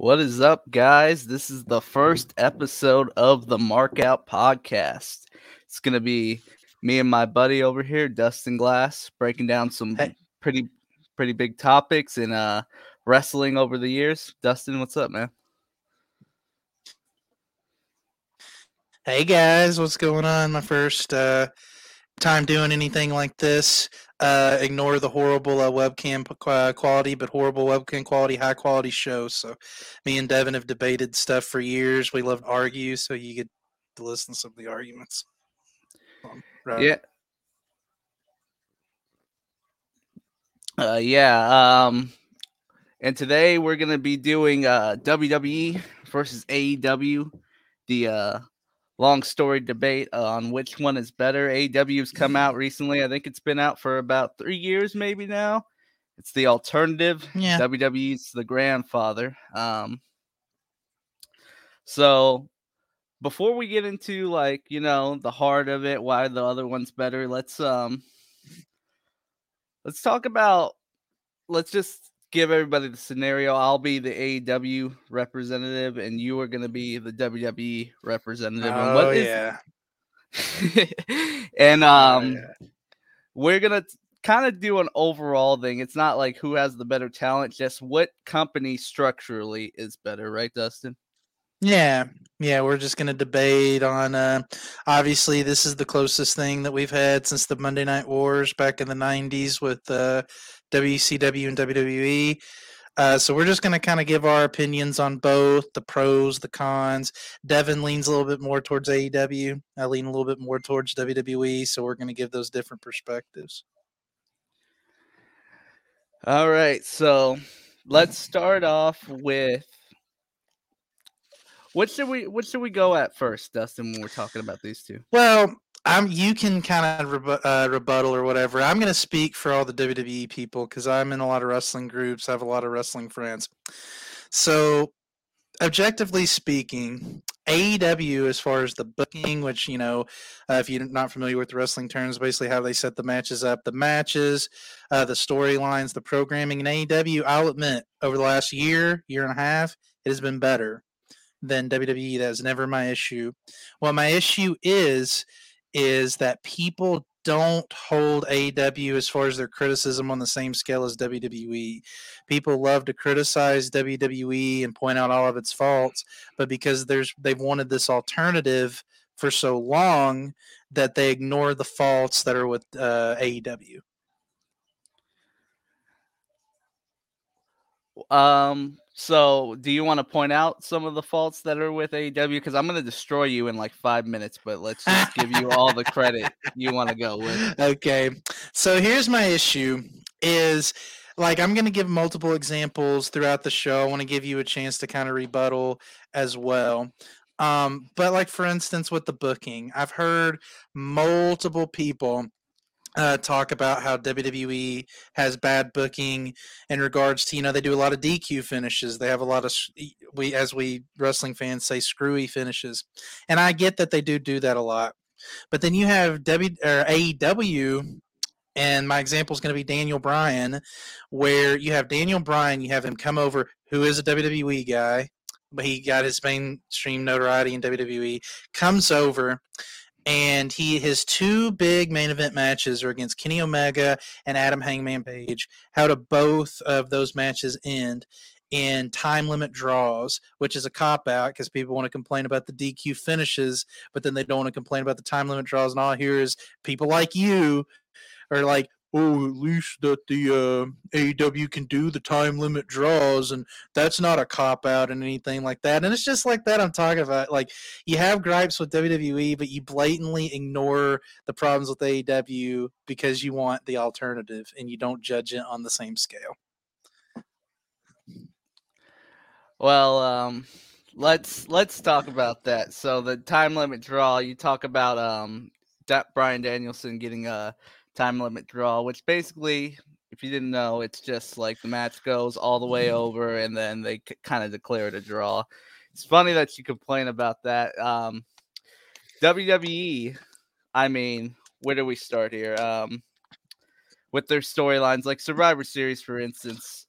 What is up, guys? This is the first episode of the Marked Out Podcast. It's going to be me and my buddy over here, Dustin Glass, breaking down some Hey. pretty pretty big topics in uh wrestling over the years. Dustin, what's up, man? Hey guys, what's going on? My first uh, time doing anything like this. Uh, ignore the horrible uh, webcam quality, but horrible webcam quality, high quality show. So, me and Devin have debated stuff for years. We love to argue, so you get to listen to some of the arguments. Um, right. Yeah. Uh, yeah. Um, and today we're gonna be doing uh WWE versus AEW, the uh long story debate on which one is better. AEW's come out recently. I think it's been out for about three years, maybe now. It's the alternative. Yeah. WWE's the grandfather. Um, so before we get into like you know the heart of it, why the other one's better, let's um let's talk about let's just give everybody the scenario. I'll be the AEW representative, and you are going to be the WWE representative. and Oh what is yeah. and Oh, um, yeah. we're gonna kind of do an overall thing. It's not like who has the better talent, just what company structurally is better, right, Dustin? Yeah, yeah, we're just going to debate on. Uh, obviously, this is the closest thing that we've had since the Monday Night Wars back in the '90s with uh, WCW and WWE. Uh, so we're just going to kind of give our opinions on both the pros, the cons. Devin leans a little bit more towards AEW. I lean a little bit more towards WWE. So we're going to give those different perspectives. All right, so let's start off with what should we what should we go at first, Dustin? When we're talking about these two, Well, I'm. You can kind of rebu- uh, rebuttal or whatever. I'm going to speak for all the WWE people because I'm in a lot of wrestling groups. I have a lot of wrestling friends. So, objectively speaking, AEW, as far as the booking, which you know, uh, if you're not familiar with the wrestling terms, basically how they set the matches up, the matches, uh, the storylines, the programming, in AEW. I'll admit, over the last year, year and a half, it has been better than WWE. That is never my issue. What my issue is is that people don't hold AEW as far as their criticism on the same scale as WWE. People love to criticize WWE and point out all of its faults, but because there's they've wanted this alternative for so long that they ignore the faults that are with uh, AEW. um, so do you want to point out some of the faults that are with AEW? Because I'm going to destroy you in like five minutes, but let's just give you all the credit you want to go with. okay so here's my issue is like i'm going to give multiple examples throughout the show i want to give you a chance to kind of rebuttal as well um, but like for instance with the booking i've heard multiple people uh, talk about how WWE has bad booking in regards to you know they do a lot of DQ finishes. They have a lot of we as we wrestling fans say screwy finishes, and I get that they do do that a lot. But then you have W or AEW, and my example is going to be Daniel Bryan, where you have Daniel Bryan, you have him come over, who is a WWE guy, but he got his mainstream notoriety in WWE, comes over, and he his two big main event matches are against Kenny Omega and Adam Hangman Page. How do both of those matches end? In time limit draws, which is a cop out because people want to complain about the DQ finishes, but then they don't want to complain about the time limit draws. And all hear is people like you are like, oh, at least that the uh, AEW can do the time limit draws, and that's not a cop out and anything like that. And it's just like that I'm talking about. Like you have gripes with WWE, but you blatantly ignore the problems with AEW because you want the alternative and you don't judge it on the same scale. Well, um, let's let's talk about that. So the time limit draw, you talk about um Bryan Danielson getting a time limit draw, which basically, if you didn't know, it's just like the match goes all the way over, and then they kind of declare it a draw. It's funny that you complain about that. Um, WWE, I mean, where do we start here? Um, with their storylines, like Survivor Series, for instance.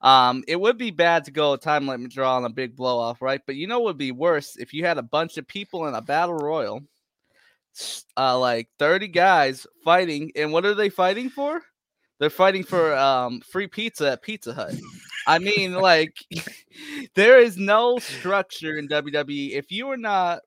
Um, it would be bad to go a time limit draw on a big blow off, right? But you know what would be worse if you had a bunch of people in a battle royal, uh, like 30 guys fighting, and what are they fighting for? They're fighting for um free pizza at Pizza Hut. I mean, like, there is no structure in WWE. If you are not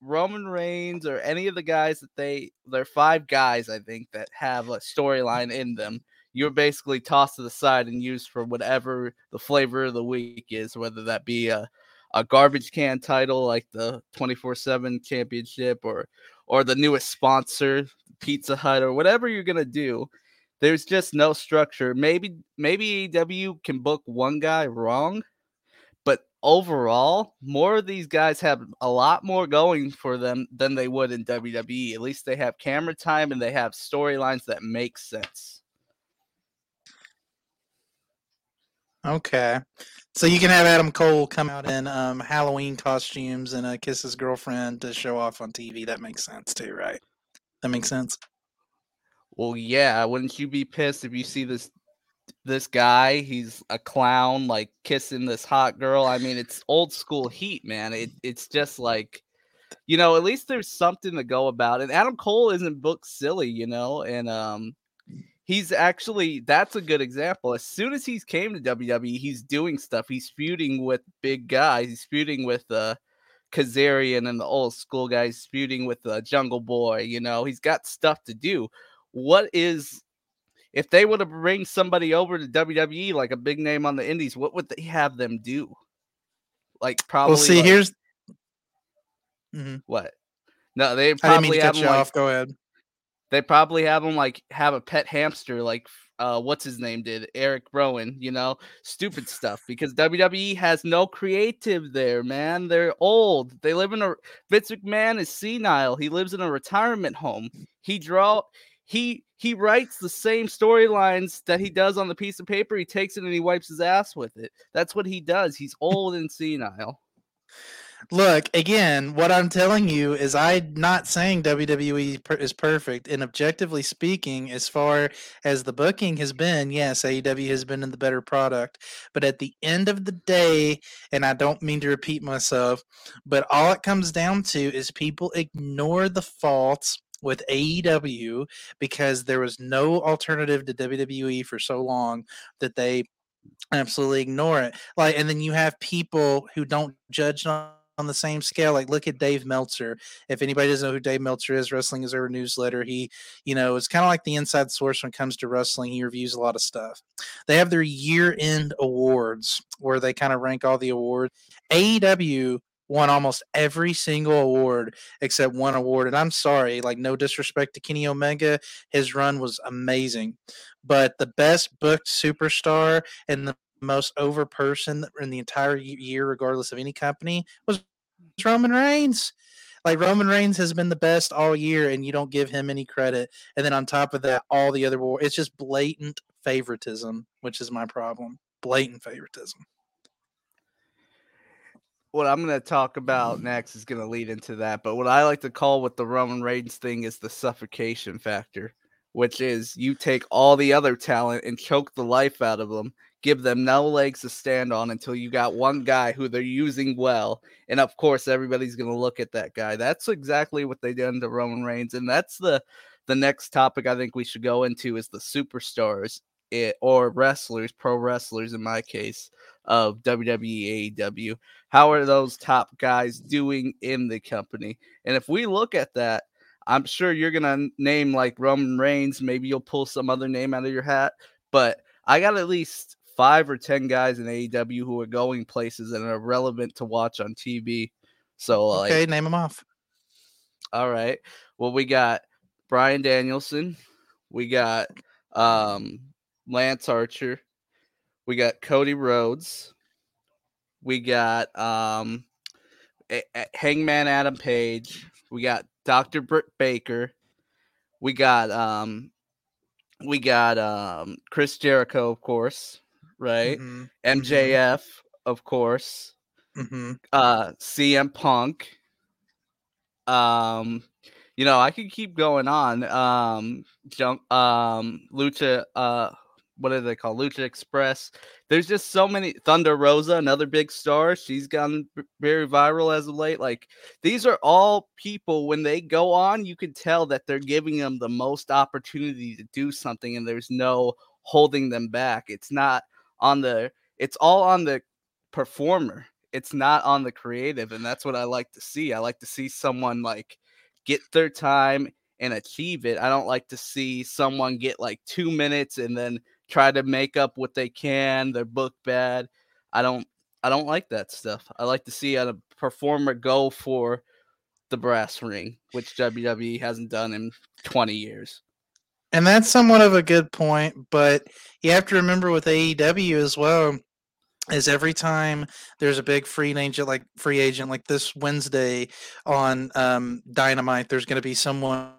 Roman Reigns or any of the guys that they, they're five guys, I think, that have a storyline in them you're basically tossed to the side and used for whatever the flavor of the week is, whether that be a, a garbage can title like the 24/7 championship or or the newest sponsor, Pizza Hut or whatever you're to do. There's just no structure. Maybe maybe AEW can book one guy wrong, but overall, more of these guys have a lot more going for them than they would in WWE. At least they have camera time and they have storylines that make sense. Okay. So you can have Adam Cole come out in um, Halloween costumes and uh, kiss his girlfriend to show off on TV. That makes sense too, right? That makes sense. Well, yeah. Wouldn't you be pissed if you see this this guy? He's a clown, like kissing this hot girl. I mean, it's old school heat, man. It it's just like, you know, at least there's something to go about. And Adam Cole isn't booked silly, you know, and um, he's actually that's a good example. As soon as he's came to WWE, he's doing stuff. He's feuding with big guys. He's feuding with uh Kazarian and the old school guys, feuding with uh, Jungle Boy. You know, he's got stuff to do. What is if they would have bring somebody over to WWE like a big name on the Indies? What would they have them do? Like probably. Well, see, like, here's mm-hmm. what. No, they probably have like, off. Go ahead. They probably have him like have a pet hamster, like uh, what's his name did Eric Rowan, you know, stupid stuff because WWE has no creative there, man. They're old. They live in a Vince McMahon is senile. He lives in a retirement home. He draw he he writes the same storylines that he does on the piece of paper. He takes it and he wipes his ass with it. That's what he does. He's old and senile. Look, again, what I'm telling you is I'm not saying WWE is perfect. And objectively speaking, as far as the booking has been, yes, AEW has been in the better product. But at the end of the day, and I don't mean to repeat myself, but all it comes down to is people ignore the faults with AEW because there was no alternative to WWE for so long that they absolutely ignore it. Like, and then you have people who don't judge on on the same scale. Like, look at Dave Meltzer. If anybody doesn't know who Dave Meltzer is, Wrestling is our newsletter. He, you know, it's kind of like the inside source when it comes to wrestling. He reviews a lot of stuff. They have their year end awards where they kind of rank all the awards. AEW won almost every single award except one award. And I'm sorry, like, no disrespect to Kenny Omega. His run was amazing. But the best booked superstar and the most over person in the entire year, regardless of any company, was mm-hmm. Roman Reigns. Like Roman Reigns has been the best all year, and you don't give him any credit. And then on top of that, all the other war, it's just blatant favoritism, which is my problem. Blatant favoritism. What I'm going to talk about next is going to lead into that. But what I like to call with the Roman Reigns thing is the suffocation factor, which is you take all the other talent and choke the life out of them give them no legs to stand on until you got one guy who they're using well. And of course, everybody's going to look at that guy. That's exactly what they did to Roman Reigns. And that's the the next topic I think we should go into is the superstars it, eh, or wrestlers, pro wrestlers in my case, of WWE AEW. How are those top guys doing in the company? And if we look at that, I'm sure you're gonna name like Roman Reigns. Maybe you'll pull some other name out of your hat, but I got at least five or ten guys in AEW who are going places and are relevant to watch on TV. So okay, like, name them off. All right. Well, we got Bryan Danielson, we got um, Lance Archer, we got Cody Rhodes, we got um, a- a- Hangman Adam Page, we got Dr. Britt Baker, we got um, we got um, Chris Jericho, of course right? Mm-hmm. MJF, mm-hmm. of course. Mm-hmm. Uh, CM Punk. Um, you know, I could keep going on. Um, jump, um, Lucha, uh, what do they call Lucha Express. There's just so many Thunder Rosa, another big star. She's gone very viral as of late. Like these are all people when they go on, you can tell that they're giving them the most opportunity to do something, and there's no holding them back. It's not on the. It's all on the performer. It's not on the creative, and that's what I like to see. I like to see someone like get their time and achieve it. I don't like to see someone get like two minutes and then try to make up what they can. They're booked bad. I don't I don't like that stuff. I like to see a performer go for the brass ring, which WWE hasn't done in 20 years. And that's somewhat of a good point, but you have to remember with AEW as well is every time there's a big free agent like free agent like this Wednesday on um, Dynamite, there's going to be someone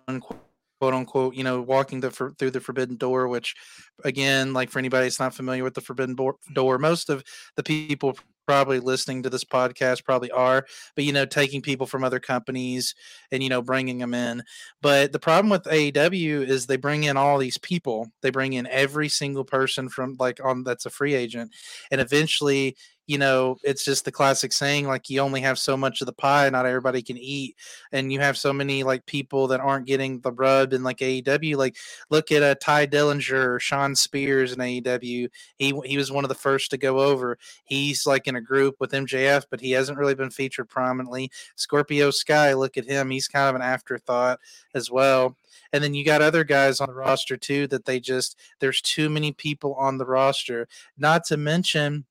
quote unquote, you know, walking the for, through the forbidden door. Which, again, like for anybody that's not familiar with the forbidden door, most of the people probably listening to this podcast probably are but you know taking people from other companies and you know bringing them in. But the problem with AEW is they bring in all these people. They bring in every single person from like on that's a free agent and eventually you know, it's just the classic saying like you only have so much of the pie, not everybody can eat, and you have so many like people that aren't getting the rub in like AEW. Like look at a uh, Tye Dillinger, Shawn Spears in AEW. He he was one of the first to go over. He's like in a group with MJF, but he hasn't really been featured prominently. Scorpio Sky, look at him. He's kind of an afterthought as well. And then you got other guys on the roster too that they just there's too many people on the roster. Not to mention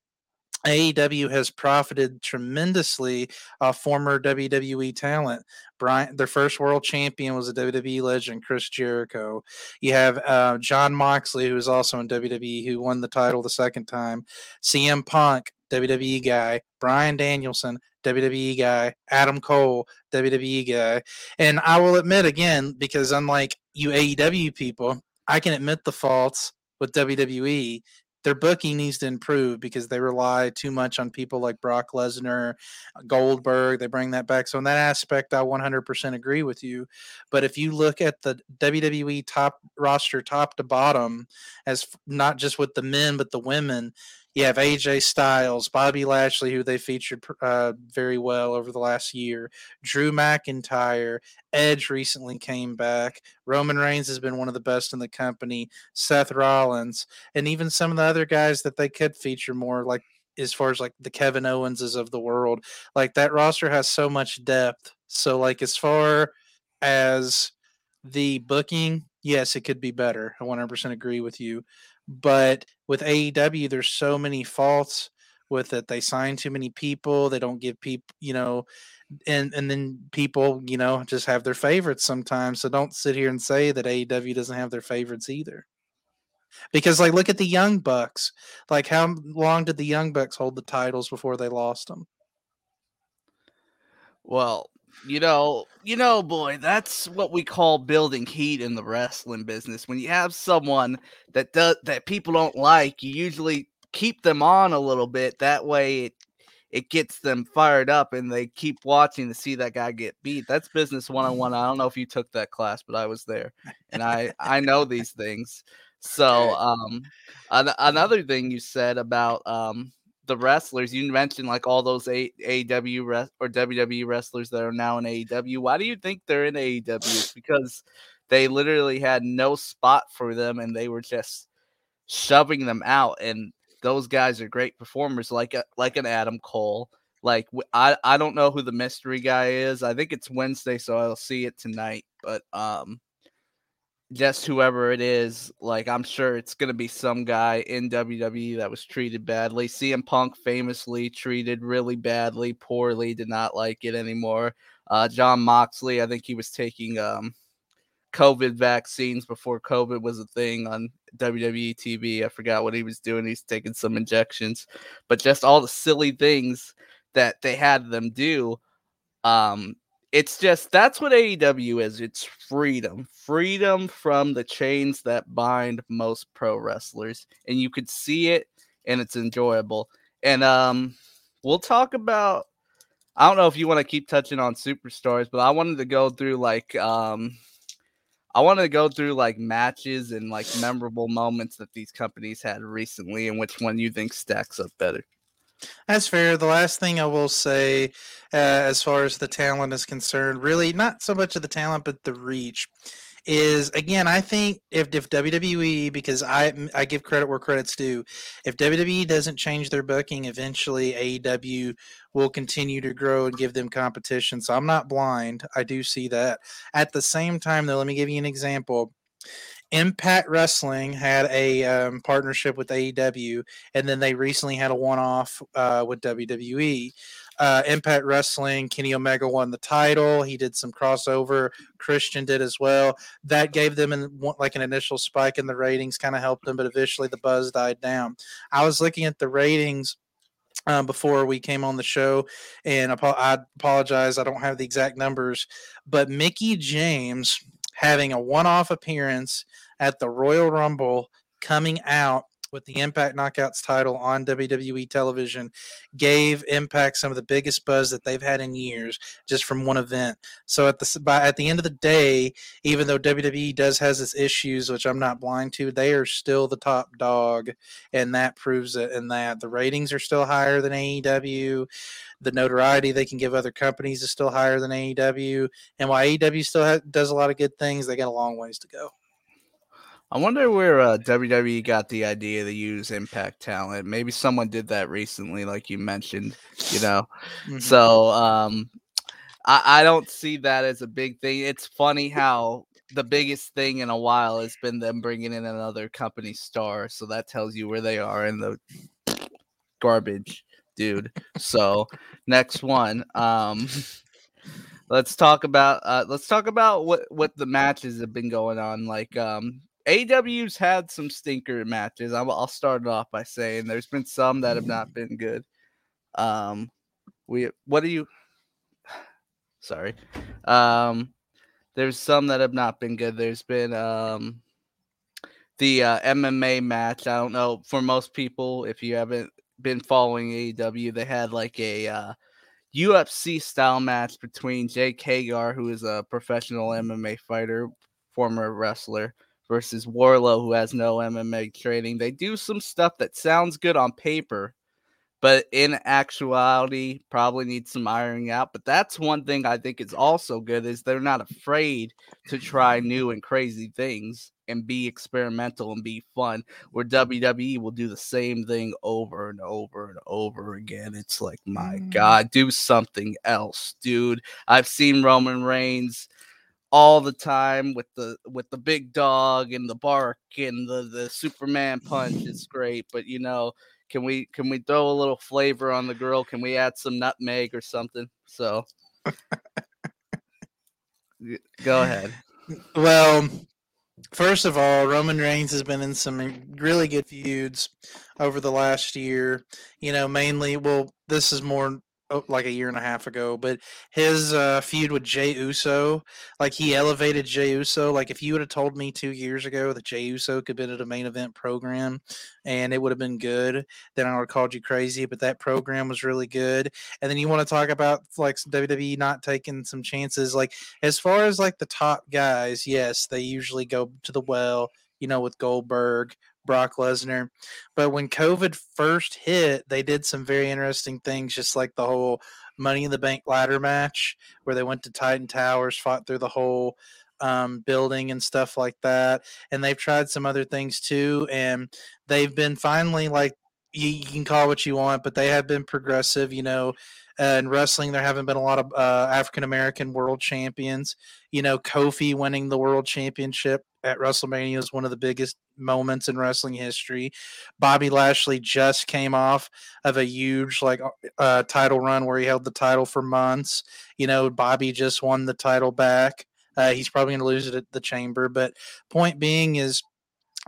AEW has profited tremendously off former WWE talent. Brian, their first world champion was a WWE legend, Chris Jericho. You have uh, Jon Moxley, who is also in WWE, who won the title the second time. CM Punk, WWE guy. Bryan Danielson, WWE guy. Adam Cole, WWE guy. And I will admit again, because unlike you AEW people, I can admit the faults with WWE their booking needs to improve because they rely too much on people like Brock Lesnar, uh, Goldberg. They bring that back. So in that aspect, I 100% agree with you. But if you look at the WWE top roster, top to bottom, as not just with the men but the women, you have AJ Styles, Bobby Lashley, who they featured uh, very well over the last year, Drew McIntyre, Edge recently came back, Roman Reigns has been one of the best in the company, Seth Rollins, and even some of the other guys that they could feature more, like as far as like the Kevin Owenses of the world. Like that roster has so much depth. So, like, as far as the booking, yes, it could be better. I 100% agree with you. But with AEW, there's so many faults with it. They sign too many people. They don't give people, you know, and and then people, you know, just have their favorites sometimes. So don't sit here and say that AEW doesn't have their favorites either. Because like look at the Young Bucks. Like how long did the Young Bucks hold the titles before they lost them? Well, you know, you know, boy, that's what we call building heat in the wrestling business. When you have someone that does that people don't like, you usually keep them on a little bit. That way, it it gets them fired up, and they keep watching to see that guy get beat. That's business one on one. I don't know if you took that class, but I was there, and I I know these things. So, um, an- another thing you said about um the wrestlers you mentioned like all those A- AEW res- or WWE wrestlers that are now in AEW. Why do you think they're in AEW? It's because they literally had no spot for them and they were just shoving them out and those guys are great performers like a, like an Adam Cole. Like I I don't know who the mystery guy is. I think it's Wednesday so I'll see it tonight, but um just whoever it is, like I'm sure it's gonna be some guy in WWE that was treated badly. CM Punk famously treated really badly, poorly, did not like it anymore. Uh, Jon Moxley, I think he was taking um, COVID vaccines before COVID was a thing on WWE TV. I forgot what he was doing. He's taking some injections, but just all the silly things that they had them do. Um, it's just that's what AEW is. It's freedom, freedom from the chains that bind most pro wrestlers, and you could see it, and it's enjoyable. And um, we'll talk about. I don't know if you want to keep touching on superstars, but I wanted to go through like um, I want to go through like matches and like memorable moments that these companies had recently, and which one you think stacks up better. That's fair. The last thing I will say, uh, as far as the talent is concerned, really not so much of the talent, but the reach is again. I think if if WWE, because I I give credit where credit's due, if WWE doesn't change their booking, eventually AEW will continue to grow and give them competition. So I'm not blind. I do see that. At the same time, though, let me give you an example. Impact Wrestling had a um, partnership with AEW, and then they recently had a one-off uh, with WWE. Uh, Impact Wrestling, Kenny Omega won the title. He did some crossover. Christian did as well. That gave them an, like an initial spike in the ratings, kind of helped them, but eventually the buzz died down. I was looking at the ratings. Um, before we came on the show, and I apologize, I don't have the exact numbers, but Mickie James having a one off appearance at the Royal Rumble coming out with the Impact Knockouts title on WWE television gave Impact some of the biggest buzz that they've had in years just from one event. So at the by, at the end of the day, even though WWE does has its issues, which I'm not blind to, they are still the top dog, and that proves it. And that the ratings are still higher than AEW the notoriety they can give other companies is still higher than AEW. And while AEW still ha- does a lot of good things, they got a long ways to go. I wonder where uh, WWE got the idea to use Impact talent. Maybe someone did that recently, like you mentioned. You know, mm-hmm. so um, I, I don't see that as a big thing. It's funny how the biggest thing in a while has been them bringing in another company star. So that tells you where they are in the garbage dude. So next one. Um let's talk about uh let's talk about what what the matches have been going on. Like um AEW's had some stinker matches. I'll, I'll start it off by saying there's been some that have not been good. Um we what do you sorry. Um there's some that have not been good. There's been um the uh, MMA match. I don't know for most people if you haven't been following AEW, they had like a uh, UFC style match between Jake Hager, who is a professional MMA fighter, former wrestler, versus Wardlow, who has no MMA training. They do some stuff that sounds good on paper, but in actuality, probably needs some ironing out. But that's one thing I think is also good is they're not afraid to try new and crazy things and be experimental and be fun. Where WWE will do the same thing over and over and over again. It's like, my mm. God, do something else, dude. I've seen Roman Reigns all the time with the with the big dog and the bark and the the Superman punch. It's great, but you know, can we can we throw a little flavor on the grill? Can we add some nutmeg or something? So go ahead. Well, First of all, Roman Reigns has been in some really good feuds over the last year. You know, mainly, well, this is more oh, like a year and a half ago, but his uh, feud with Jey Uso, like he elevated Jey Uso. Like if you would have told me two years ago that Jey Uso could have been a main event program and it would have been good, then I would have called you crazy. But that program was really good. And then you want to talk about like WWE not taking some chances. Like as far as like the top guys, yes, they usually go to the well. You know, with Goldberg, Brock Lesnar. But when COVID first hit, they did some very interesting things, just like the whole Money in the Bank ladder match, where they went to Titan Towers, fought through the whole um, building and stuff like that. And they've tried some other things too. And they've been finally like, you, you can call what you want, but they have been progressive, you know. Uh, in wrestling, there haven't been a lot of uh, African American world champions. You know, Kofi winning the world championship at WrestleMania is one of the biggest moments in wrestling history. Bobby Lashley just came off of a huge like uh, uh, title run where he held the title for months. You know, Bobby just won the title back. Uh, he's probably going to lose it at the Chamber, but point being is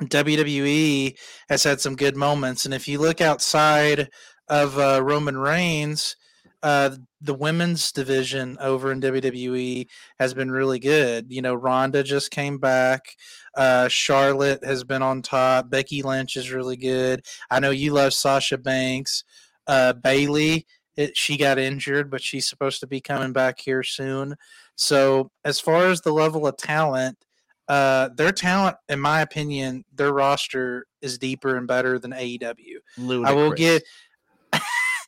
WWE has had some good moments, and if you look outside of uh, Roman Reigns, uh, the women's division over in WWE has been really good. You know, Ronda just came back. Uh, Charlotte has been on top. Becky Lynch is really good. I know you love Sasha Banks. Uh, Bayley, it, she got injured, but she's supposed to be coming back here soon. So, as far as the level of talent, uh, their talent, in my opinion, their roster is deeper and better than AEW. Ludicrous. I will give.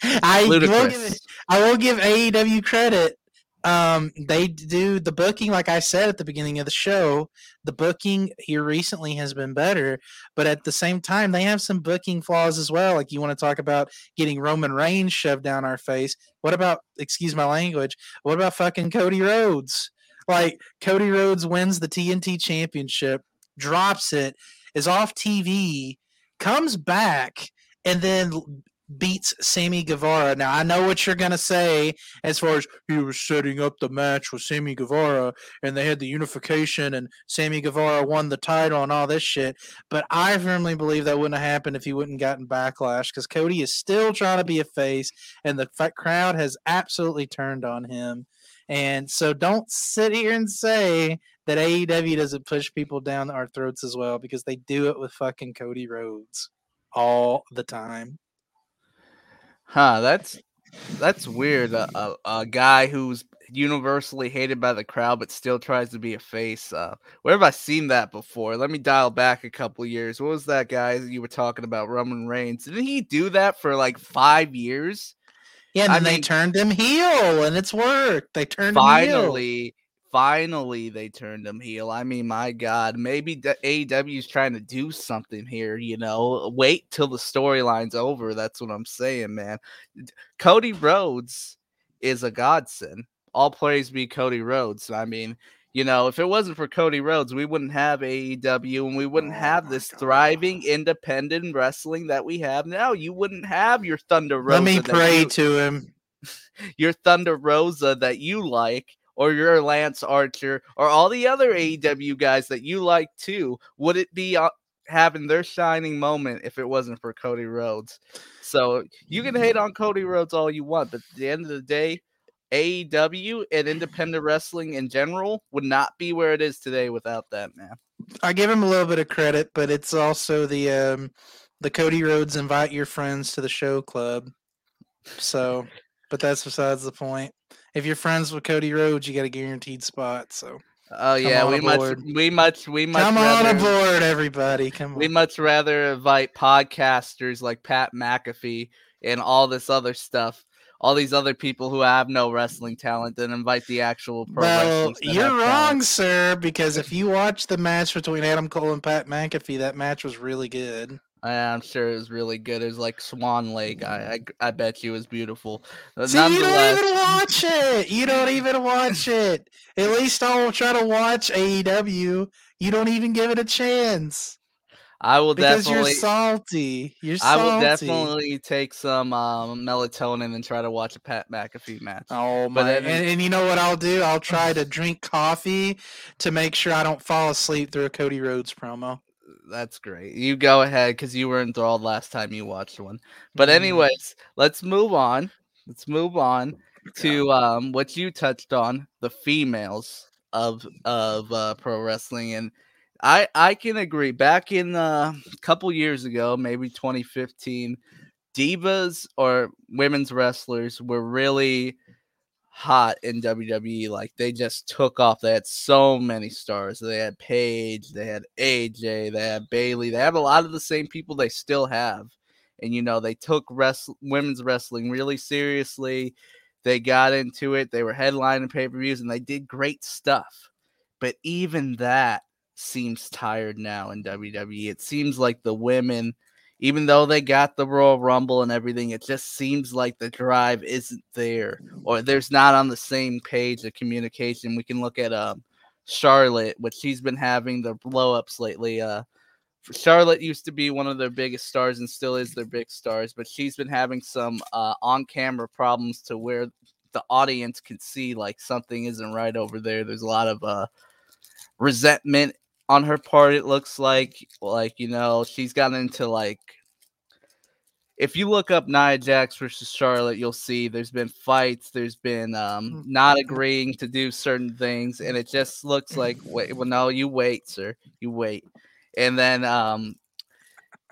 I will give I will give AEW credit. Um, they do the booking, like I said at the beginning of the show. The booking here recently has been better, but at the same time, they have some booking flaws as well. Like you want to talk about getting Roman Reigns shoved down our face. What about, excuse my language? What about fucking Cody Rhodes? Like Cody Rhodes wins the TNT Championship, drops it, is off TV, comes back, and then beats Sammy Guevara. Now I know what you're gonna say as far as he was setting up the match with Sammy Guevara and they had the unification and Sammy Guevara won the title and all this shit. But I firmly believe that wouldn't have happened if he wouldn't gotten backlash because Cody is still trying to be a face and the crowd has absolutely turned on him. And so don't sit here and say that AEW doesn't push people down our throats as well because they do it with fucking Cody Rhodes all the time. Huh, that's that's weird. A, a, a, guy who's universally hated by the crowd but still tries to be a face. Uh, where have I seen that before? Let me dial back a couple years. What was that guy you were talking about, Roman Reigns? Didn't he do that for like five years? Yeah, and I they turned him heel, and it's worked. They turned him finally finally they turned him heel. I mean, my God, maybe AEW is trying to do something here. You know, wait till the storyline's over. That's what I'm saying, man. Cody Rhodes is a godsend. All praise be Cody Rhodes. I mean, you know, if it wasn't for Cody Rhodes, we wouldn't have AEW and we wouldn't oh have this thriving independent wrestling that we have now. You wouldn't have your Thunder Rosa. Let me pray you, to him. Your Thunder Rosa that you like or your Lance Archer or all the other AEW guys that you like too, would it be uh, having their shining moment if it wasn't for Cody Rhodes? So you can hate on Cody Rhodes all you want, but at the end of the day, AEW and independent wrestling in general would not be where it is today without that man. I give him a little bit of credit, but it's also the um, the Cody Rhodes invite your friends to the show club. So, but that's besides the point if you're friends with Cody Rhodes, you got a guaranteed spot. So. Oh yeah, we much we much we much come rather, on aboard, everybody. Come on. We much rather invite podcasters like Pat McAfee and all this other stuff, all these other people who have no wrestling talent, than invite the actual pro well, You're wrong, talent. sir. Because if you watch the match between Adam Cole and Pat McAfee, that match was really good. I'm sure it was really good. It was like Swan Lake. I I, I bet you it was beautiful. See, you don't even watch it. You don't even watch it. At least I'll try to watch AEW. You don't even give it a chance. I will because definitely. you're salty. You're salty. I will definitely take some um, melatonin and try to watch a Pat McAfee match. Oh my! Then, and, and, you know what I'll do? I'll try to drink coffee to make sure I don't fall asleep through a Cody Rhodes promo that's great. You go ahead because you were enthralled last time you watched one. But mm-hmm. anyways, let's move on. Let's move on to um what you touched on, the females of of uh, pro wrestling, and I I can agree. Back in uh, a couple years ago, maybe 2015, divas or women's wrestlers were really hot in WWE. Like they just took off. They had so many stars. They had Paige, they had AJ, they had Bayley. They have a lot of the same people they still have. And you know, they took women's wrestling really seriously. They got into it. They were headlining pay-per-views and they did great stuff. But even that seems tired now in WWE. It seems like the women even though they got the Royal Rumble and everything, it just seems like the drive isn't there or there's not on the same page of communication. We can look at um Charlotte, which she's been having the blow ups lately. Uh, Charlotte used to be one of their biggest stars and still is their big stars, but she's been having some uh, on camera problems to where the audience can see like something isn't right over there. There's a lot of uh, resentment on her part it looks like like you know she's gotten into like if you look up Nia Jax versus Charlotte, you'll see there's been fights, there's been um, mm. not agreeing to do certain things, and it just looks like wait, well, no, you wait, sir, you wait, and then um,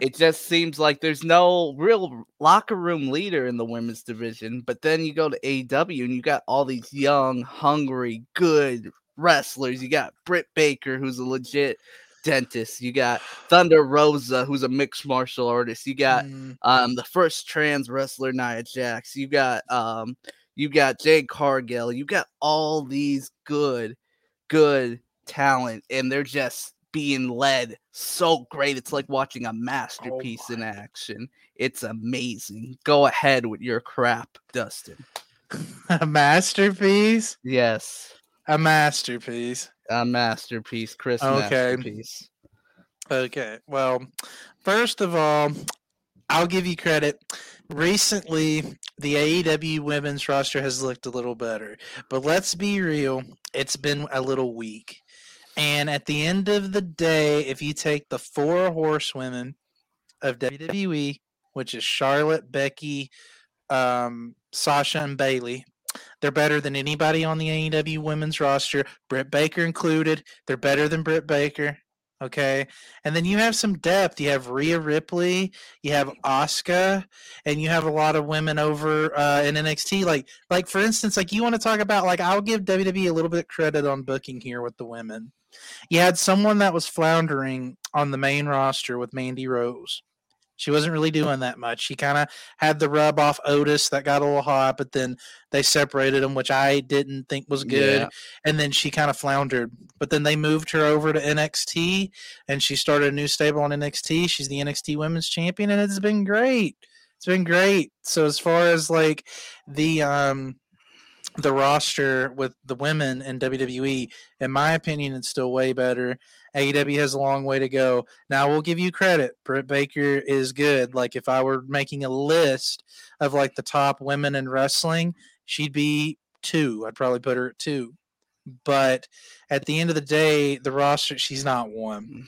it just seems like there's no real locker room leader in the women's division. But then you go to AEW and you got all these young, hungry, good wrestlers. You got Britt Baker, who's a legit dentist. You got Thunder Rosa, who's a mixed martial artist. You got Mm, um the first trans wrestler Nia Jax. You got um you got Jade Cargill. You got all these good, good talent, and they're just being led so great. It's like watching a masterpiece in action. It's amazing. Go ahead with your crap, Dustin. a masterpiece. Yes, A masterpiece. a masterpiece, Chris. Okay. Masterpiece. Okay. Well, first of all, I'll give you credit. Recently, the AEW women's roster has looked a little better, but let's be real, it's been a little weak. And at the end of the day, if you take the four horsewomen of WWE, which is Charlotte, Becky, um, Sasha, and Bayley, they're better than anybody on the AEW women's roster, Britt Baker included. They're better than Britt Baker. Okay. And then you have some depth. You have Rhea Ripley, you have Asuka, and you have a lot of women over uh, in NXT. Like, like for instance, like you want to talk about, like I'll give WWE a little bit credit on booking here with the women. You had someone that was floundering on the main roster with Mandy Rose. She wasn't really doing that much. She kind of had the rub off Otis that got a little hot, but then they separated them, which I didn't think was good Yeah. and then she kind of floundered. But then they moved her over to NXT, and she started a new stable on NXT. She's the NXT Women's Champion, and it's been great. It's been great. So as far as like the um the roster with the women in WWE, in my opinion, it's still way better. AEW has a long way to go. Now we'll give you credit. Britt Baker is good. Like if I were making a list of like the top women in wrestling, she'd be two. I'd probably put her at two. But at the end of the day, the roster, she's not one. Mm.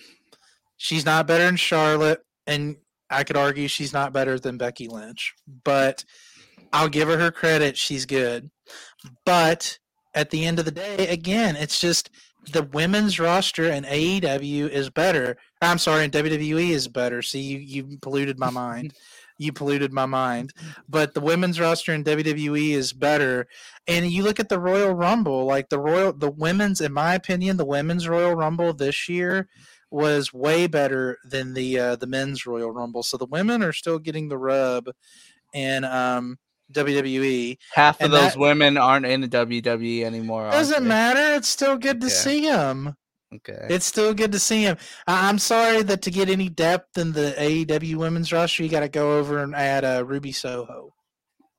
She's not better than Charlotte, and I could argue she's not better than Becky Lynch. But I'll give her her credit. She's good. But at the end of the day, again, it's just the women's roster in AEW is better. I'm sorry, in WWE is better. See, you you polluted my mind. You polluted my mind. But the women's roster in WWE is better. And you look at the Royal Rumble, like the Royal the women's in my opinion, the women's Royal Rumble this year was way better than the uh, the men's Royal Rumble. So the women are still getting the rub and um WWE. Half of those that- women aren't in the WWE anymore. Doesn't matter. It's still good to Okay. see them. Okay. It's still good to see him. I- I'm sorry that to get any depth in the AEW women's roster, you got to go over and add uh, Ruby Soho.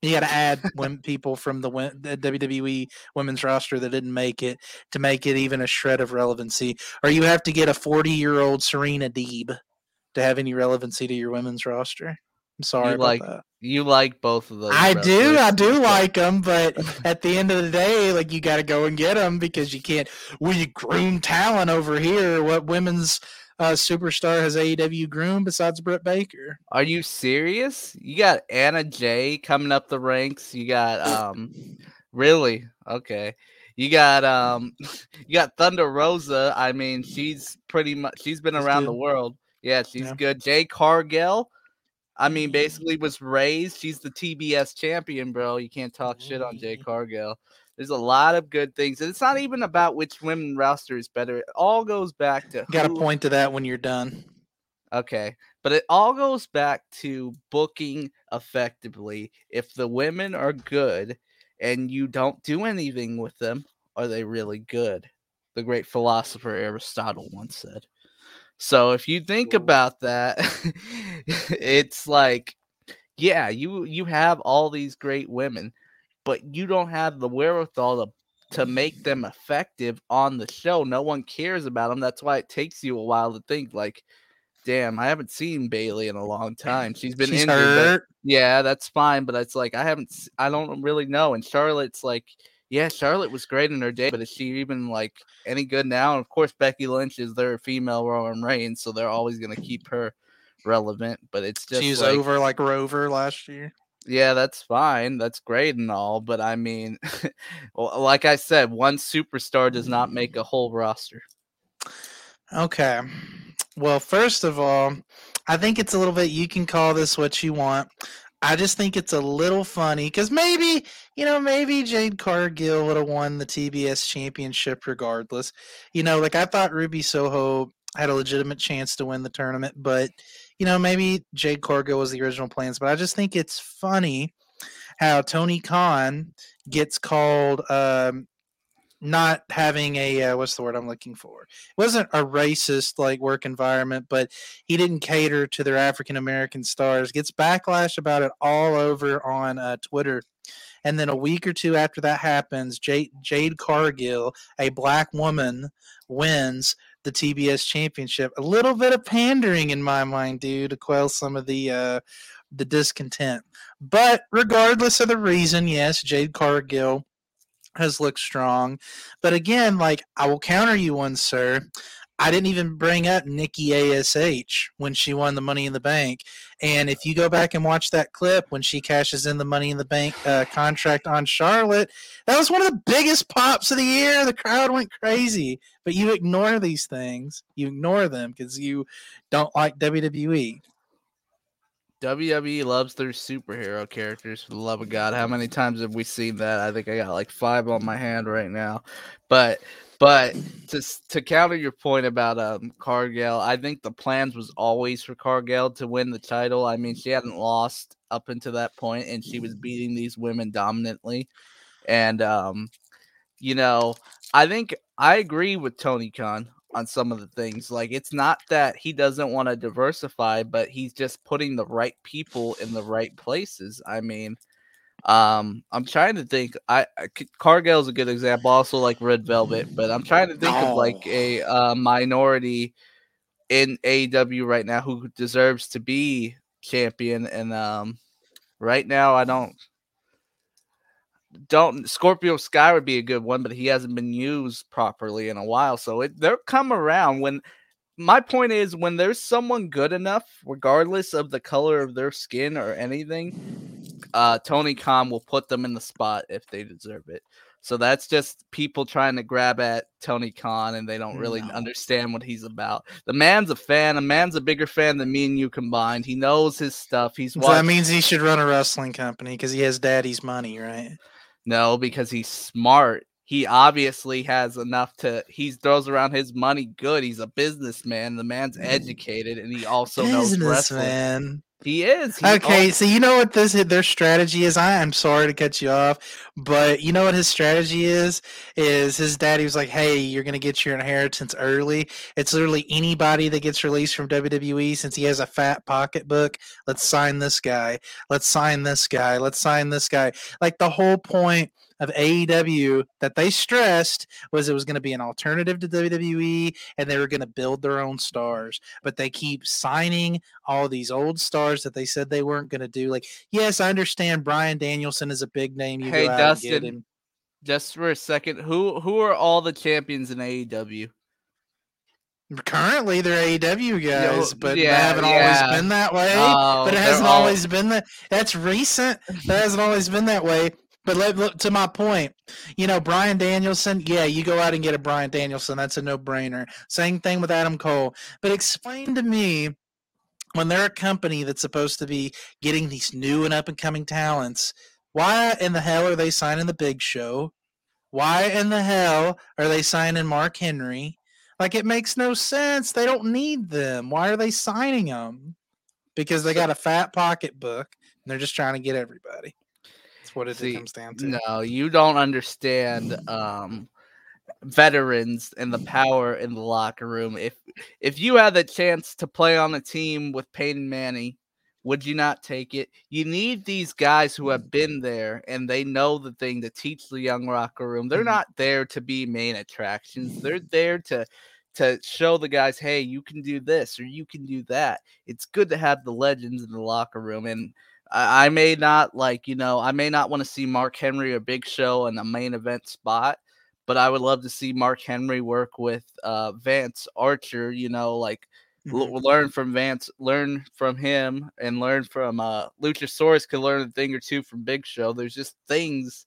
You got to add women, people from the, the WWE women's roster that didn't make it to make it even a shred of relevancy. Or you have to get a 40 year old Serena Deeb to have any relevancy to your women's roster. I'm sorry You about like that. You like both of those. I do, I do like them, but at the end of the day, like you got to go and get them because you can't. We groom talent over here. What women's uh, superstar has AEW groomed besides Britt Baker? Are you serious? You got Anna Jay coming up the ranks. You got um really? Okay. You got um you got Thunder Rosa. I mean, she's pretty much she's been She's around the world. Yeah, she's Yeah. good. Jade Cargill. I mean, Mhm. basically was raised. She's the TBS champion, bro. You can't talk shit on Jade Mhm. Cargill. There's a lot of good things. And it's not even about which women roster is better. It all goes back to Got to point to that when you're done. Okay. But it all goes back to booking effectively. If the women are good and you don't do anything with them, are they really good? The great philosopher Aristotle once said. So if you think about that, it's like, yeah, you you have all these great women, but you don't have the wherewithal to to make them effective on the show. No one cares about them. That's why it takes you a while to think like, damn, I haven't seen Bayley in a long time. She's been She's injured. yeah, that's fine, but it's like I haven't I don't really know. And Charlotte's like, yeah, Charlotte was great in her day, but is she even like any good now? And of course, Becky Lynch is their female Roman Reigns, so they're always gonna keep her relevant. But it's just She was like, over like Rover last year. yeah, that's fine. That's great and all, but I mean, well, like I said, one superstar does not make a whole roster. Okay. Well, first of all, I think it's a little bit, you can call this what you want. I just think it's a little funny because maybe, you know, maybe Jade Cargill would have won the TBS championship regardless. You know, like I thought Ruby Soho had a legitimate chance to win the tournament, but you know, maybe Jade Cargill was the original plans. But I just think it's funny how Tony Khan gets called um, not having a uh, what's the word I'm looking for? It wasn't a racist like work environment, but he didn't cater to their African American stars. Gets backlash about it all over on uh, Twitter. And then a week or two after that happens, Jade, Jade Cargill, a black woman, wins the TBS championship. A little bit of pandering in my mind, dude, to quell some of the uh, the discontent. But regardless of the reason, yes, Jade Cargill has looked strong. But again, like I will counter you one, sir. I didn't even bring up Nikki ASH when she won the Money in the Bank. And if you go back and watch that clip when she cashes in the Money in the Bank uh, contract on Charlotte, that was one of the biggest pops of the year. The crowd went crazy. But you ignore these things. You ignore them because you don't like WWE. WWE loves their superhero characters for the love of God. How many times have we seen that? I think I got like five on my hand right now. But but to to counter your point about um Cargill, I think the plans was always for Cargill to win the title. I mean, she hadn't lost up until that point, and she was beating these women dominantly. And um, you know, I think I agree with Tony Khan on some of the things. Like it's not that he doesn't want to diversify, but he's just putting the right people in the right places. I mean, um, I'm trying to think. I, I Cargill is a good example, also like Red Velvet, but I'm trying to think oh. of like a uh, minority in AEW right now who deserves to be champion. And um, right now, I don't don't Scorpio Sky would be a good one, but he hasn't been used properly in a while. So it they'll come around when my point is when there's someone good enough, regardless of the color of their skin or anything, uh, Tony Khan will put them in the spot if they deserve it. So that's just people trying to grab at Tony Khan and they don't really no. understand what he's about. The man's a fan. A man's a bigger fan than me and you combined. He knows his stuff. He's watched- so that means he should run a wrestling company because he has daddy's money, right? No, because he's smart. He obviously has enough to. He throws around his money good. He's a businessman. The man's mm. educated, and he also knows wrestling. He is. Okay, so you know what this their strategy is. I am sorry to cut you off, but you know what his strategy is? Is his daddy was like, "Hey, you're gonna get your inheritance early. It's literally anybody that gets released from WWE since he has a fat pocketbook. Let's sign this guy. Let's sign this guy. Let's sign this guy." Like the whole point of AEW that they stressed was it was going to be an alternative to WWE and they were going to build their own stars. But they keep signing all these old stars that they said they weren't going to do. Like, yes, I understand Bryan Danielson is a big name. You hey, Dustin, just for a second, who who are all the champions in AEW? Currently, they're AEW guys, but yeah, they haven't yeah. always been that way. Oh, but it hasn't all... always been that. That's recent. That hasn't always been that way. But let, look, to my point, you know, Bryan Danielson, yeah, you go out and get a Bryan Danielson. That's a no brainer. Same thing with Adam Cole. But explain to me when they're a company that's supposed to be getting these new and up and coming talents, why in the hell are they signing the big show? Why in the hell are they signing Mark Henry? Like, it makes no sense. They don't need them. Why are they signing them? Because they got a fat pocketbook and they're just trying to get everybody That's what it See, comes down to. No, you don't understand um, veterans and the mm-hmm. power in the locker room. If if you had the chance to play on a team with Peyton Manning, would you not take it? You need these guys who have been mm-hmm. there and they know the thing to teach the young locker room. They're mm-hmm. not there to be main attractions. They're mm-hmm. there to to show the guys, hey, you can do this or you can do that. It's good to have the legends in the locker room and I, I may not like, you know, I may not want to see Mark Henry or Big Show in a main event spot, but I would love to see Mark Henry work with uh, Vance Archer, you know, like mm-hmm. l- learn from Vance, learn from him, and learn from uh, Luchasaurus could learn a thing or two from Big Show. There's just things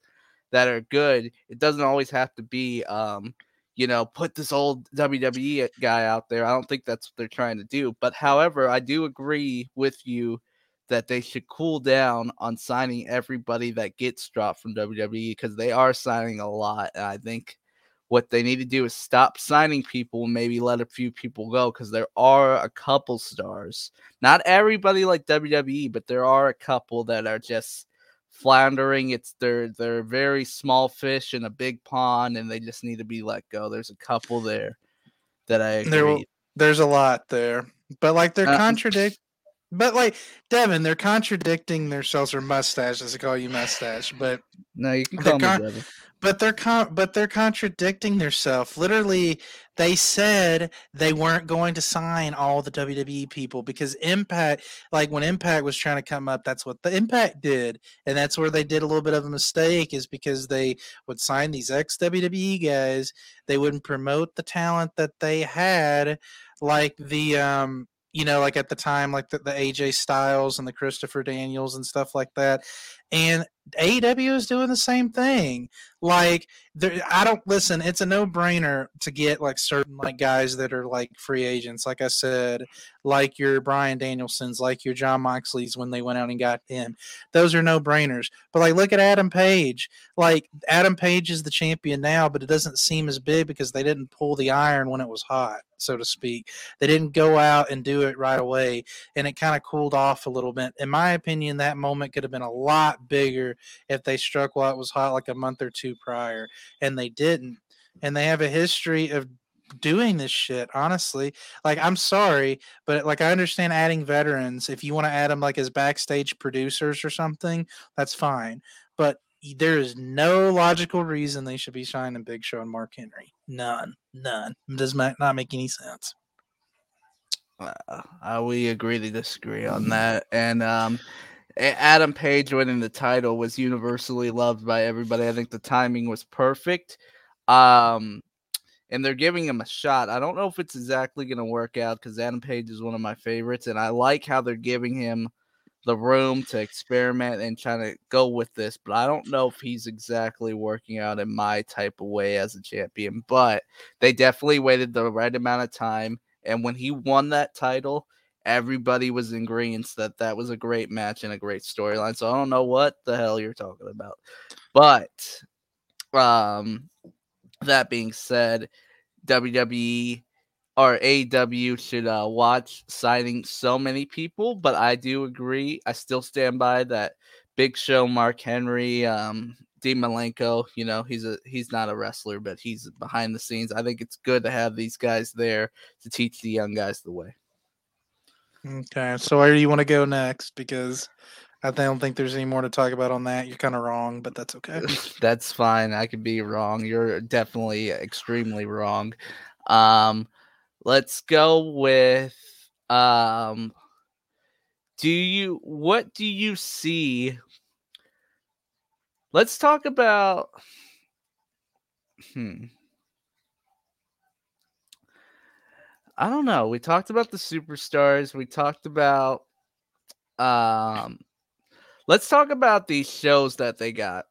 that are good. It doesn't always have to be, um, you know, put this old WWE guy out there. I don't think that's what they're trying to do. But however, I do agree with you that they should cool down on signing everybody that gets dropped from WWE because they are signing a lot. And I think what they need to do is stop signing people and maybe let a few people go because there are a couple stars. Not everybody like WWE, but there are a couple that are just floundering. It's they're they're very small fish in a big pond and they just need to be let go. There's a couple there that I agree. There, there's a lot there. But like they're uh, contradict but like Devin, they're contradicting themselves or mustaches. They call you mustache, but no, you can call me con- Devin. But they're con- but they're contradicting themselves. Literally, they said they weren't going to sign all the WWE people because Impact, like when Impact was trying to come up, that's what the Impact did, and that's where they did a little bit of a mistake, is because they would sign these ex WWE guys, they wouldn't promote the talent that they had, like the um you know, like at the time, like the, the AJ Styles and the Christopher Daniels and stuff like that. And AEW is doing the same thing. Like, there, I don't listen. It's a no brainer to get like certain like guys that are like free agents. Like I said, like your Bryan Danielsons, like your John Moxleys when they went out and got him. Those are no brainers. But like, look at Adam Page. Like Adam Page is the champion now, but it doesn't seem as big because they didn't pull the iron when it was hot, so to speak. They didn't go out and do it right away, and it kind of cooled off a little bit. In my opinion, that moment could have been a lot bigger if they struck while it was hot, like a month or two prior, and they didn't. And they have a history of doing this shit honestly like i'm sorry but like i understand adding veterans if you want to add them like as backstage producers or something that's fine but there is no logical reason they should be signing big show and mark henry none none it does not make any sense uh, we agree to disagree on that and um Adam Page winning the title was universally loved by everybody. I think the timing was perfect. Um, and they're giving him a shot. I don't know if it's exactly going to work out because Adam Page is one of my favorites, and I like how they're giving him the room to experiment and trying to go with this. But I don't know if he's exactly working out in my type of way as a champion. But they definitely waited the right amount of time, and when he won that title, everybody was in agreement that that was a great match and a great storyline. So I don't know what the hell you're talking about. But um that being said, WWE or AW should uh, watch signing so many people, but I do agree. I still stand by that Big Show, Mark Henry, um, Dean Malenko. You know, he's a he's not a wrestler, but he's behind the scenes. I think it's good to have these guys there to teach the young guys the way. Okay, so where do you want to go next? Because I don't think there's any more to talk about on that. You're kind of wrong, but that's okay. that's fine. I could be wrong. You're definitely extremely wrong. Um, let's go with um. Do you what do you see? Let's talk about. Hmm. I don't know. We talked about the superstars. We talked about um let's talk about these shows that they got.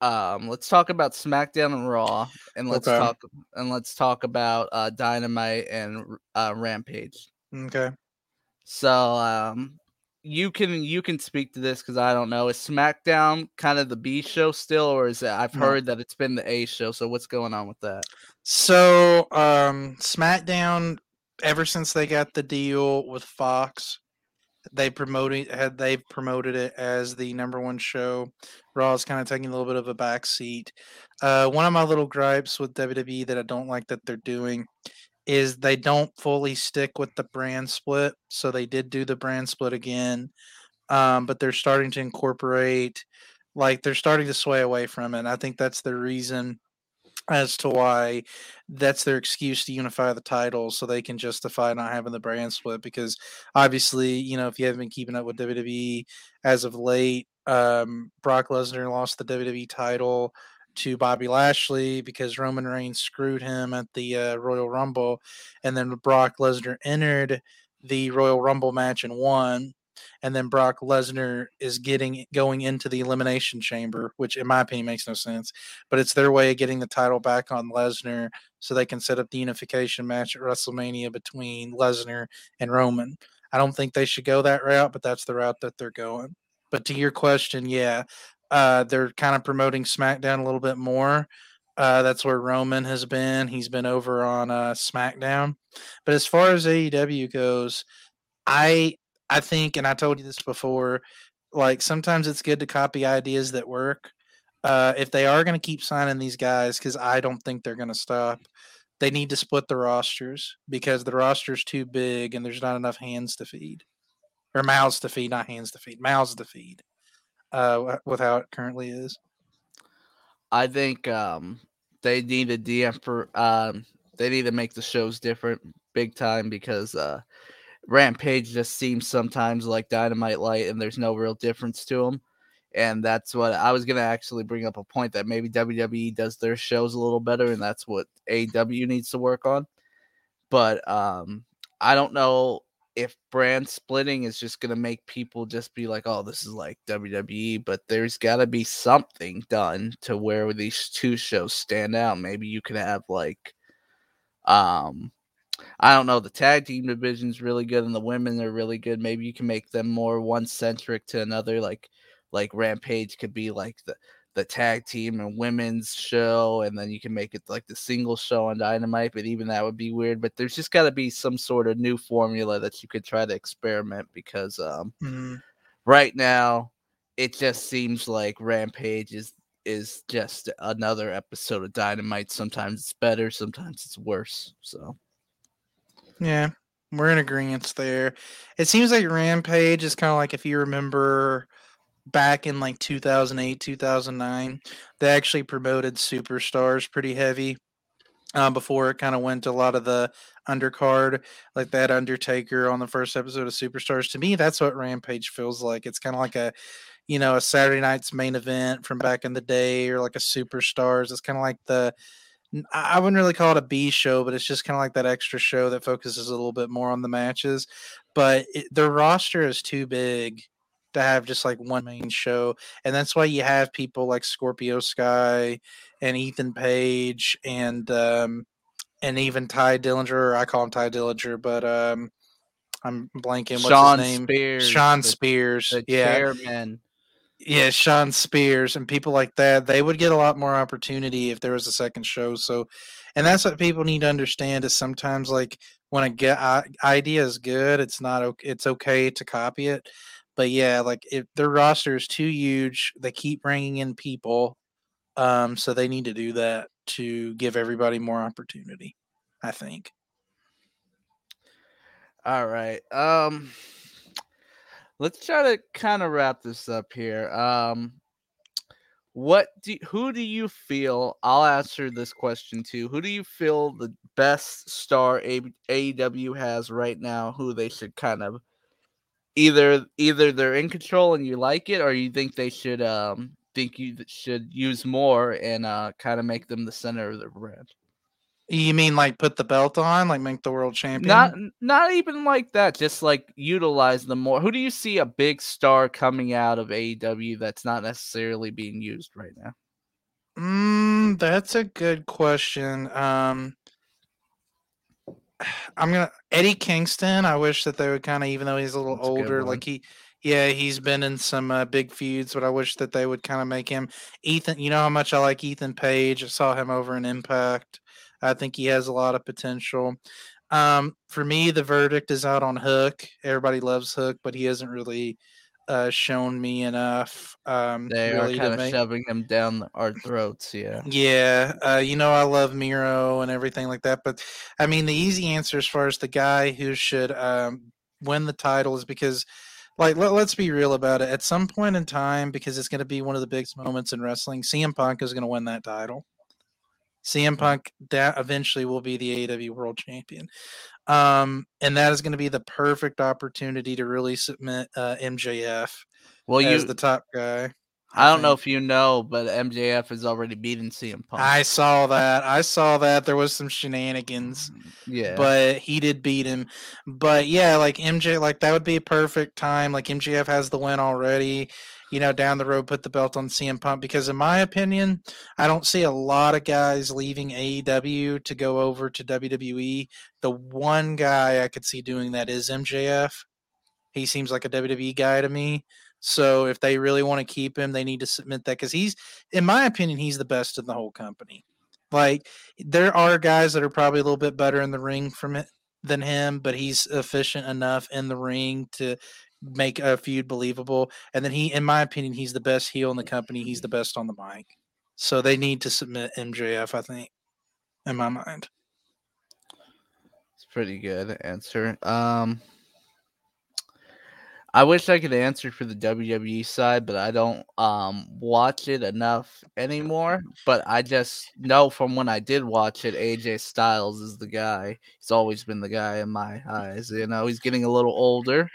Um let's talk about SmackDown and Raw and let's okay. talk and let's talk about uh Dynamite and uh Rampage. Okay. So um you can you can speak to this because I don't know. Is SmackDown kind of the B show still, or is it? I've heard that it's been the A show. So what's going on with that? So um SmackDown ever since they got the deal with Fox, they promoted had they promoted it as the number one show. Raw is kind of taking a little bit of a back seat. Uh, one of my little gripes with WWE that I don't like that they're doing is they don't fully stick with the brand split. So they did do the brand split again, um, but they're starting to incorporate, like they're starting to sway away from it. And I think that's the reason as to why that's their excuse to unify the titles so they can justify not having the brand split because obviously you know if you haven't been keeping up with WWE as of late um, Brock Lesnar lost the WWE title to Bobby Lashley because Roman Reigns screwed him at the uh, Royal Rumble and then Brock Lesnar entered the Royal Rumble match and won and then Brock Lesnar is getting going into the elimination chamber, which in my opinion makes no sense. But it's their way of getting the title back on Lesnar so they can set up the unification match at WrestleMania between Lesnar and Roman. I don't think they should go that route, but that's the route that they're going. But to your question, yeah, uh, they're kind of promoting SmackDown a little bit more. Uh, that's where Roman has been. He's been over on uh, SmackDown. But as far as AEW goes, I I think, and I told you this before, like sometimes it's good to copy ideas that work. Uh, if they are going to keep signing these guys, because I don't think they're going to stop, they need to split the rosters because the roster's too big and there's not enough hands to feed or mouths to feed, not hands to feed, mouths to feed. Uh, with how it currently is. I think um, they need a DM for um, they need to make the shows different big time because uh, Rampage just seems sometimes like Dynamite Light, and there's no real difference to them. And that's what I was gonna actually bring up a point that maybe WWE does their shows a little better, and that's what AW needs to work on. But um, I don't know if brand splitting is just going to make people just be like, oh, this is like WWE, but there's got to be something done to where these two shows stand out. Maybe you can have like, um, I don't know, the tag team division is really good and the women are really good. Maybe you can make them more one centric to another, like, like Rampage could be like the the tag team and women's show, and then you can make it like the single show on Dynamite. But even that would be weird. But there's just got to be some sort of new formula that you could try to experiment because um, mm-hmm. right now it just seems like Rampage is is just another episode of Dynamite. Sometimes it's better, sometimes it's worse. So yeah, we're in agreement there. It seems like Rampage is kind of like if you remember back in like 2008, 2009, they actually promoted superstars pretty heavy. Uh, before it kind of went to a lot of the undercard, like that Undertaker on the first episode of Superstars. To me, that's what Rampage feels like. It's kind of like a, you know, a Saturday night's main event from back in the day, or like a Superstars. It's kind of like the, I wouldn't really call it a B show, but it's just kind of like that extra show that focuses a little bit more on the matches. But it, the roster is too big to have just like one main show, and that's why you have people like Scorpio Sky and Ethan Page and um, and even Tye Dillinger. I call him Tye Dillinger, but um, I'm blanking. What's Shawn his name? Shawn Spears. Shawn Spears. The yeah. chairman. Yeah, Shawn Spears and people like that, they would get a lot more opportunity if there was a second show. So, and that's what people need to understand is sometimes like when a get idea is good, it's not okay. It's okay to copy it, but yeah, like if their roster is too huge, they keep bringing in people, um, so they need to do that to give everybody more opportunity. I think. All right. Um, let's try to kind of wrap this up here. Um, what do who do you feel? I'll answer this question too. Who do you feel the best star AEW has right now? Who they should kind of either either they're in control and you like it, or you think they should um think you should use more and uh kind of make them the center of the brand. You mean like put the belt on, like make the world champion? Not not even like that. Just like utilize them more. Who do you see a big star coming out of AEW that's not necessarily being used right now? Mm, that's a good question. Um, I'm gonna Eddie Kingston. I wish that they would kind of, even though he's a little That's older, a like he, yeah, he's been in some uh, big feuds, but I wish that they would kind of make him Ethan. You know how much I like Ethan Page. I saw him over in Impact. I think he has a lot of potential. Um, for me, the verdict is out on Hook. Everybody loves Hook, but he hasn't really uh, shown me enough. Um, they really are kind of make... shoving them down our throats. Yeah. Yeah. Uh, you know, I love Miro and everything like that. But I mean, the easy answer as far as the guy who should um, win the title is because, like, let, us be real about it. At some point in time, because it's going to be one of the biggest moments in wrestling, CM Punk is going to win that title. CM Punk that eventually will be the AEW World Champion. Um, and that is going to be the perfect opportunity to really submit uh, MJF well, as you, the top guy. I, I don't know if you know, but MJF has already beaten CM Punk. I saw that. I saw that. There was some shenanigans. Mm, yeah. But he did beat him. But yeah, like MJ, like that would be a perfect time. Like MJF has the win already you know, down the road put the belt on CM Punk because, in my opinion, I don't see a lot of guys leaving AEW to go over to WWE. The one guy I could see doing that is MJF. he seems like a WWE guy to me. So if they really want to keep him, they need to submit that because he's, in my opinion, he's the best in the whole company. Like there are guys that are probably a little bit better in the ring from it than him, but he's efficient enough in the ring to make a feud believable. And then he, in my opinion, he's the best heel in the company. He's the best on the mic. So they need to submit MJF, I think, in my mind. It's pretty good answer. Um, I wish I could answer for the WWE side, but I don't um watch it enough anymore. But I just know from when I did watch it, AJ Styles is the guy. He's always been the guy in my eyes. You know, he's getting a little older,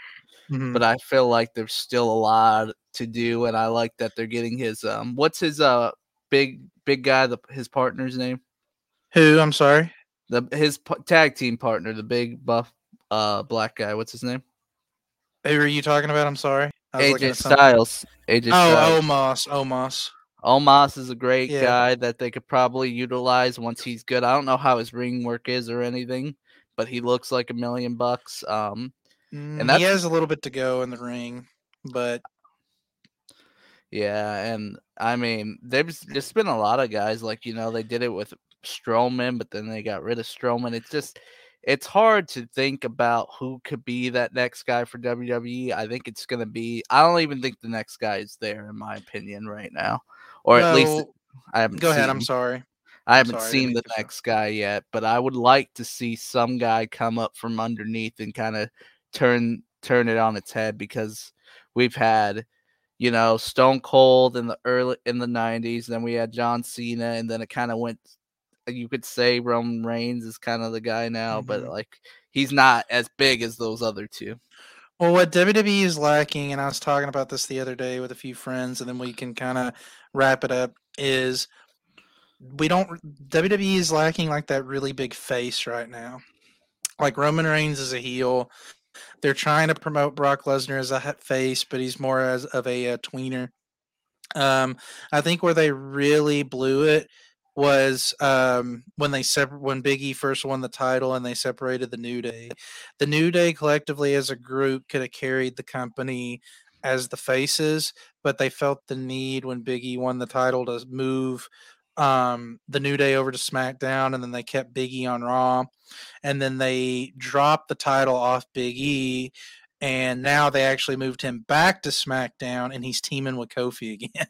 Mhm. but I feel like there's still a lot to do, and I like that they're getting his um. What's his uh big big guy? The his partner's name. Who? I'm sorry. The his p- tag team partner, the big buff uh black guy. What's his name? Who are you talking about? I'm sorry. I was looking AJ. Styles. AJ Styles. Oh, Omos. Omos. Omos is a great Yeah. guy that they could probably utilize once he's good. I don't know how his ring work is or anything, but he looks like a million bucks. Um, Mm, that's- he has a little bit to go in the ring, but yeah, and I mean, there's just been a lot of guys like you know they did it with Strowman, but then they got rid of Strowman. It's just it's hard to think about who could be that next guy for WWE. I think it's gonna be. I don't even think the next guy is there in my opinion right now, or at least I haven't. go ahead. I'm sorry. I haven't sorry, seen the to next guy yet, but I would like to see some guy come up from underneath and kind of turn turn it on its head because we've had, you know, Stone Cold in the early in the '90s, then we had John Cena, and then it kind of went. You could say Roman Reigns is kind of the guy now, but Mhm. like he's not as big as those other two. Well, what WWE is lacking, and I was talking about this the other day with a few friends, and then we can kind of wrap it up, is we don't WWE is lacking like that really big face right now. Like Roman Reigns is a heel. They're trying to promote Brock Lesnar as a face, but he's more as of a, uh tweener. Um, I think where they really blew it was um, when they separ- when Big E first won the title and they separated the New Day. The New Day collectively as a group could have carried the company as the faces, but they felt the need when Big E won the title to move um, the New Day over to SmackDown, and then they kept Big E on Raw, and then they dropped the title off Big E. And now they actually moved him back to SmackDown, and he's teaming with Kofi again.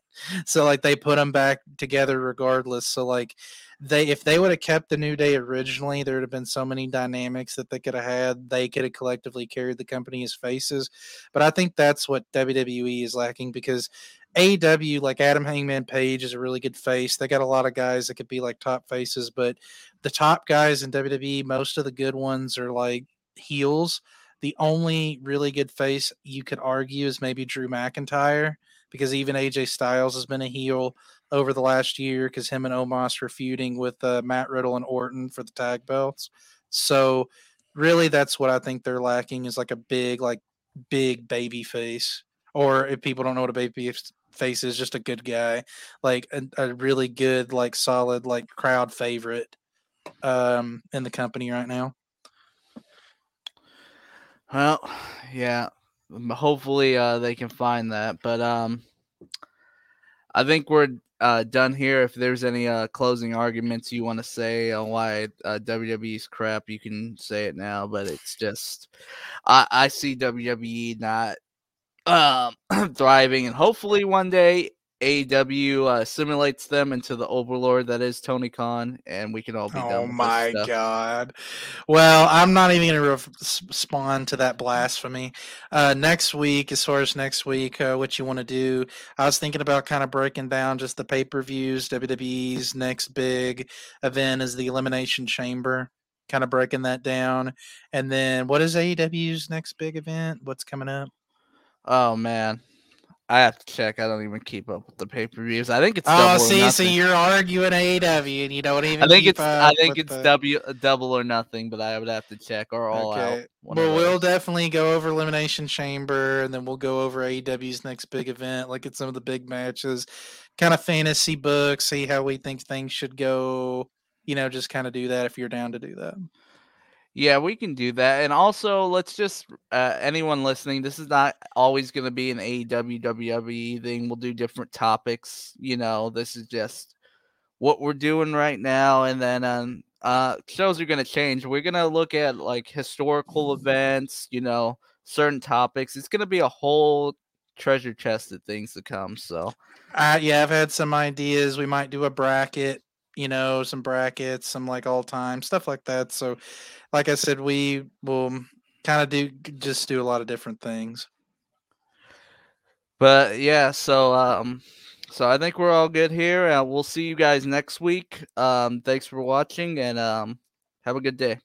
so like they put them back together regardless. So like they if they would have kept the New Day originally, there would have been so many dynamics that they could have had. They could have collectively carried the company as faces. But I think that's what WWE is lacking because AEW, like Adam Hangman Page, is a really good face. They got a lot of guys that could be like top faces, but the top guys in WWE, most of the good ones are like heels. The only really good face you could argue is maybe Drew McIntyre because even AJ Styles has been a heel over the last year because him and Omos were feuding with uh, Matt Riddle and Orton for the tag belts. So really, that's what I think they're lacking is like a big, like big baby face. Or if people don't know what a baby face is, just a good guy, like a, a really good, like solid, like crowd favorite um in the company right now. Well, yeah. Hopefully, uh, they can find that. But um, I think we're uh, done here. If there's any uh, closing arguments you want to say on why uh, WWE's crap, you can say it now. But it's just, I, I see WWE not um, thriving, and hopefully one day AEW uh, simulates them into the overlord that is Tony Khan, and we can all be done. Oh this my god. Well, I'm not even going to respond to that blasphemy. Uh, next week, as far as next week, uh, what you want to do, I was thinking about kind of breaking down just the pay per views. WWE's next big event is the Elimination Chamber, kind of breaking that down. And then what is AEW's next big event? What's coming up? Oh man, I have to check. I don't even keep up with the pay per views. I think it's Oh, double or see, so you're arguing AEW and you don't even. I think it's I think it's the- W uh, double or nothing, but I would have to check or all out. Okay. of Well, we'll definitely go over Elimination Chamber, and then we'll go over AEW's next big event, look at some of the big matches, kind of fantasy book, see how we think things should go. You know, just kind of do that if you're down to do that. Yeah, we can do that. And also, let's just uh, anyone listening, this is not always going to be an AEW WWE thing. We'll do different topics. You know, this is just what we're doing right now. And then um, uh, shows are going to change. We're going to look at like historical events, you know, certain topics. It's going to be a whole treasure chest of things to come. So, uh, yeah, I've had some ideas. We might do a bracket you know, some brackets, some like all time stuff like that. So, like I said, we will kind of do just do a lot of different things. But yeah, so um, so I think we're all good here. Uh, we'll see you guys next week. Um, thanks for watching and um, have a good day.